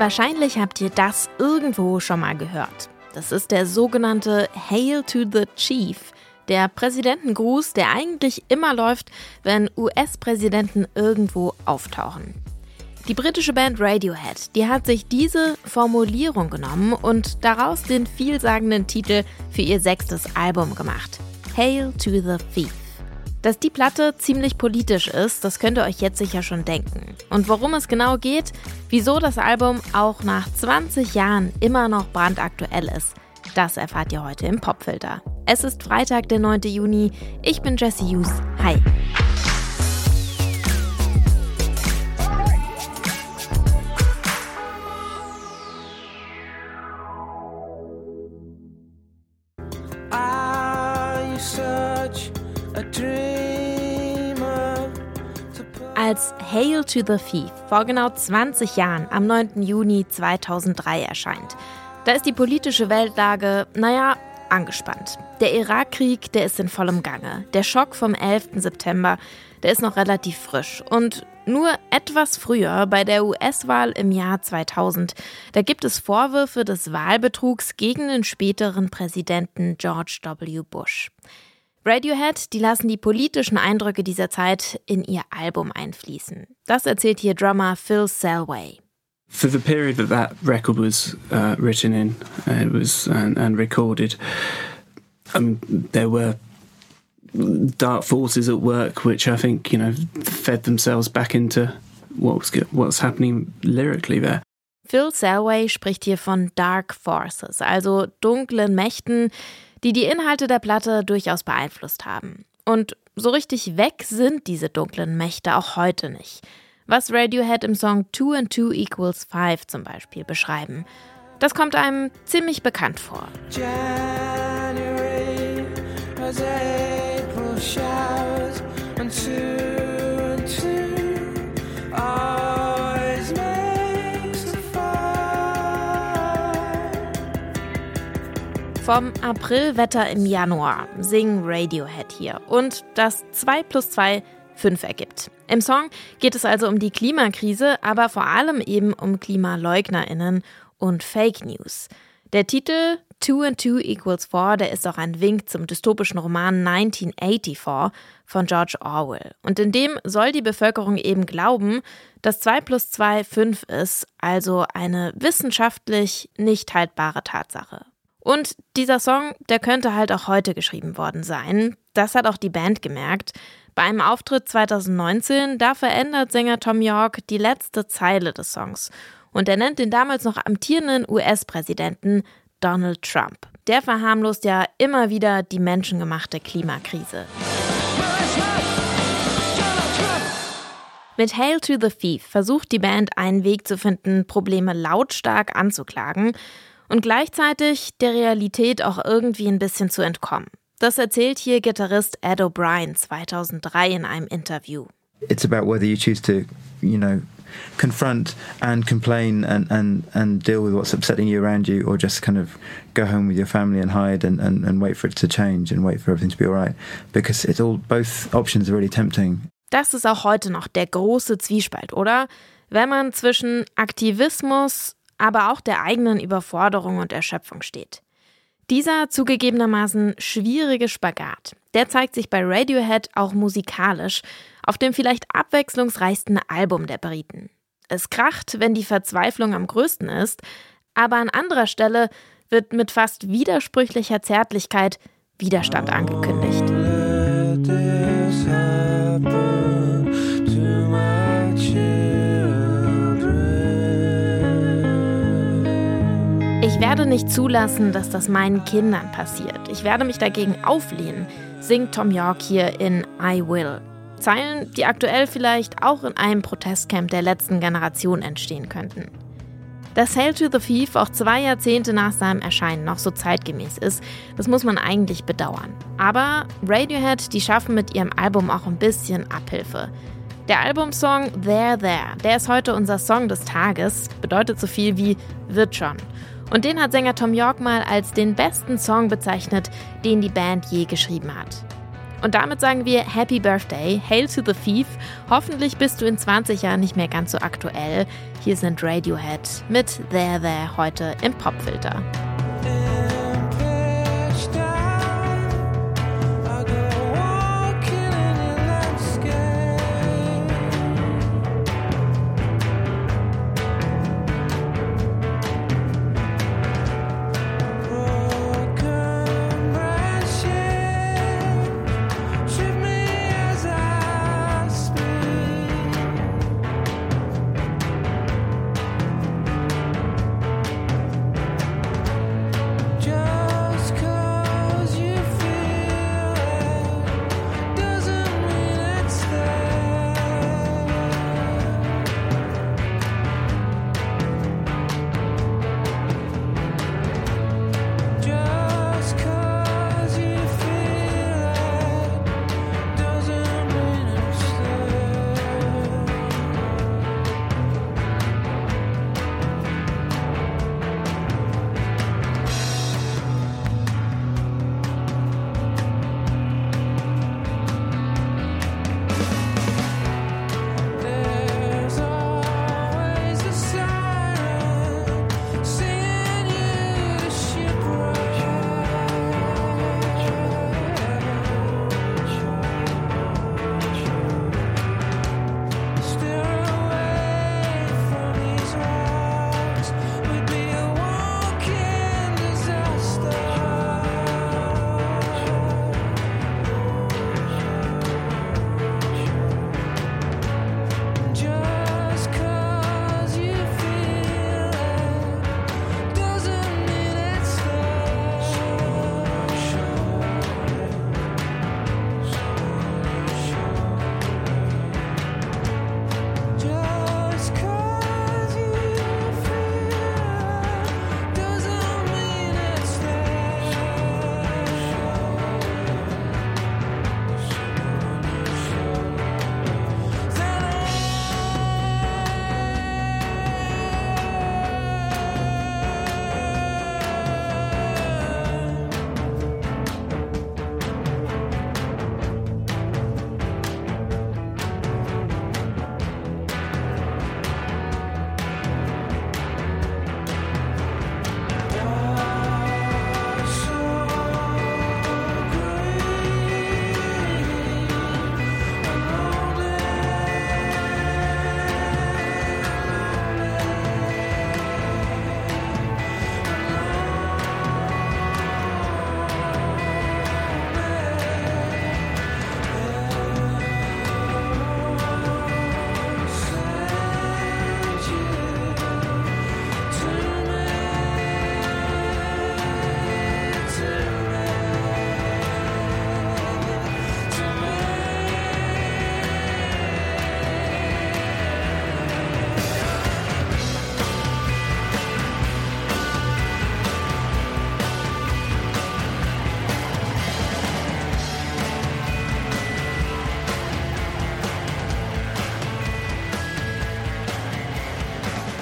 Wahrscheinlich habt ihr das irgendwo schon mal gehört. Das ist der sogenannte Hail to the Chief, der Präsidentengruß, der eigentlich immer läuft, wenn US-Präsidenten irgendwo auftauchen. Die britische Band Radiohead, die hat sich diese Formulierung genommen und daraus den vielsagenden Titel für ihr sechstes Album gemacht. Hail to the Thief. Dass die Platte ziemlich politisch ist, das könnt ihr euch jetzt sicher schon denken. Und worum es genau geht, wieso das Album auch nach 20 Jahren immer noch brandaktuell ist, das erfahrt ihr heute im Popfilter. Es ist Freitag, der 9. Juni. Ich bin Jesse Hughes. Hi. Als Hail to the Thief vor genau 20 Jahren am 9. Juni 2003 erscheint. Da ist die politische Weltlage, naja, angespannt. Der Irakkrieg, der ist in vollem Gange. Der Schock vom 11. September, der ist noch relativ frisch. Und nur etwas früher, bei der US-Wahl im Jahr 2000, da gibt es Vorwürfe des Wahlbetrugs gegen den späteren Präsidenten George W. Bush. Radiohead, die lassen die politischen Eindrücke dieser Zeit in ihr Album einfließen. Das erzählt hier Drummer Phil Selway. For the period that that record was uh, written in, uh, it was and, and recorded, um, there were dark forces at work, which I think you know fed themselves back into what was what's happening lyrically there. Phil Selway spricht hier von Dark Forces, also dunklen Mächten, die die Inhalte der Platte durchaus beeinflusst haben. Und so richtig weg sind diese dunklen Mächte auch heute nicht. Was Radiohead im Song Two and Two Equals Five zum Beispiel beschreiben. Das kommt einem ziemlich bekannt vor. January, Vom Aprilwetter im Januar singen Radiohead hier und das 2 plus 2 5 ergibt. Im Song geht es also um die Klimakrise, aber vor allem eben um KlimaleugnerInnen und Fake News. Der Titel Two and Two equals Four, der ist auch ein Wink zum dystopischen Roman 1984 von George Orwell. Und in dem soll die Bevölkerung eben glauben, dass 2 plus 2 5 ist, also eine wissenschaftlich nicht haltbare Tatsache. Und dieser Song, der könnte halt auch heute geschrieben worden sein. Das hat auch die Band gemerkt. Bei einem Auftritt 2019, da verändert Sänger Tom York die letzte Zeile des Songs. Und er nennt den damals noch amtierenden US-Präsidenten Donald Trump. Der verharmlost ja immer wieder die menschengemachte Klimakrise. Mit Hail to the Thief versucht die Band einen Weg zu finden, Probleme lautstark anzuklagen und gleichzeitig der Realität auch irgendwie ein bisschen zu entkommen. Das erzählt hier Gitarrist Ed O'Brien 2003 in einem Interview. It's about whether you choose to, you know, confront and complain and, and, and deal with what's upsetting you around you, or just kind of go home with your family and hide and, and, and wait for it to change and wait for everything to be alright. Because it's all both options are really tempting. Das ist auch heute noch der große Zwiespalt, oder? Wenn man zwischen Aktivismus aber auch der eigenen Überforderung und Erschöpfung steht. Dieser zugegebenermaßen schwierige Spagat, der zeigt sich bei Radiohead auch musikalisch auf dem vielleicht abwechslungsreichsten Album der Briten. Es kracht, wenn die Verzweiflung am größten ist, aber an anderer Stelle wird mit fast widersprüchlicher Zärtlichkeit Widerstand angekündigt. Nicht zulassen, dass das meinen Kindern passiert. Ich werde mich dagegen auflehnen, singt Tom York hier in I Will. Zeilen, die aktuell vielleicht auch in einem Protestcamp der letzten Generation entstehen könnten. Dass Hail to the Thief auch zwei Jahrzehnte nach seinem Erscheinen noch so zeitgemäß ist, das muss man eigentlich bedauern. Aber Radiohead, die schaffen mit ihrem Album auch ein bisschen Abhilfe. Der Albumsong There There, der ist heute unser Song des Tages, bedeutet so viel wie wird schon. Und den hat Sänger Tom York mal als den besten Song bezeichnet, den die Band je geschrieben hat. Und damit sagen wir Happy Birthday, Hail to the Thief. Hoffentlich bist du in 20 Jahren nicht mehr ganz so aktuell. Hier sind Radiohead mit There There heute im Popfilter.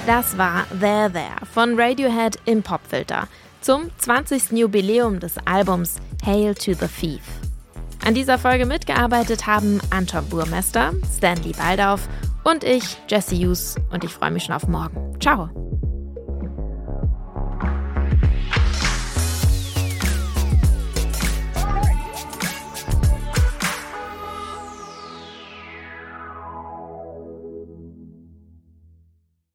Das war There There von Radiohead im Popfilter zum 20. Jubiläum des Albums Hail to the Thief. An dieser Folge mitgearbeitet haben Anton Burmester, Stanley Baldauf und ich, Jesse Hughes, und ich freue mich schon auf morgen. Ciao!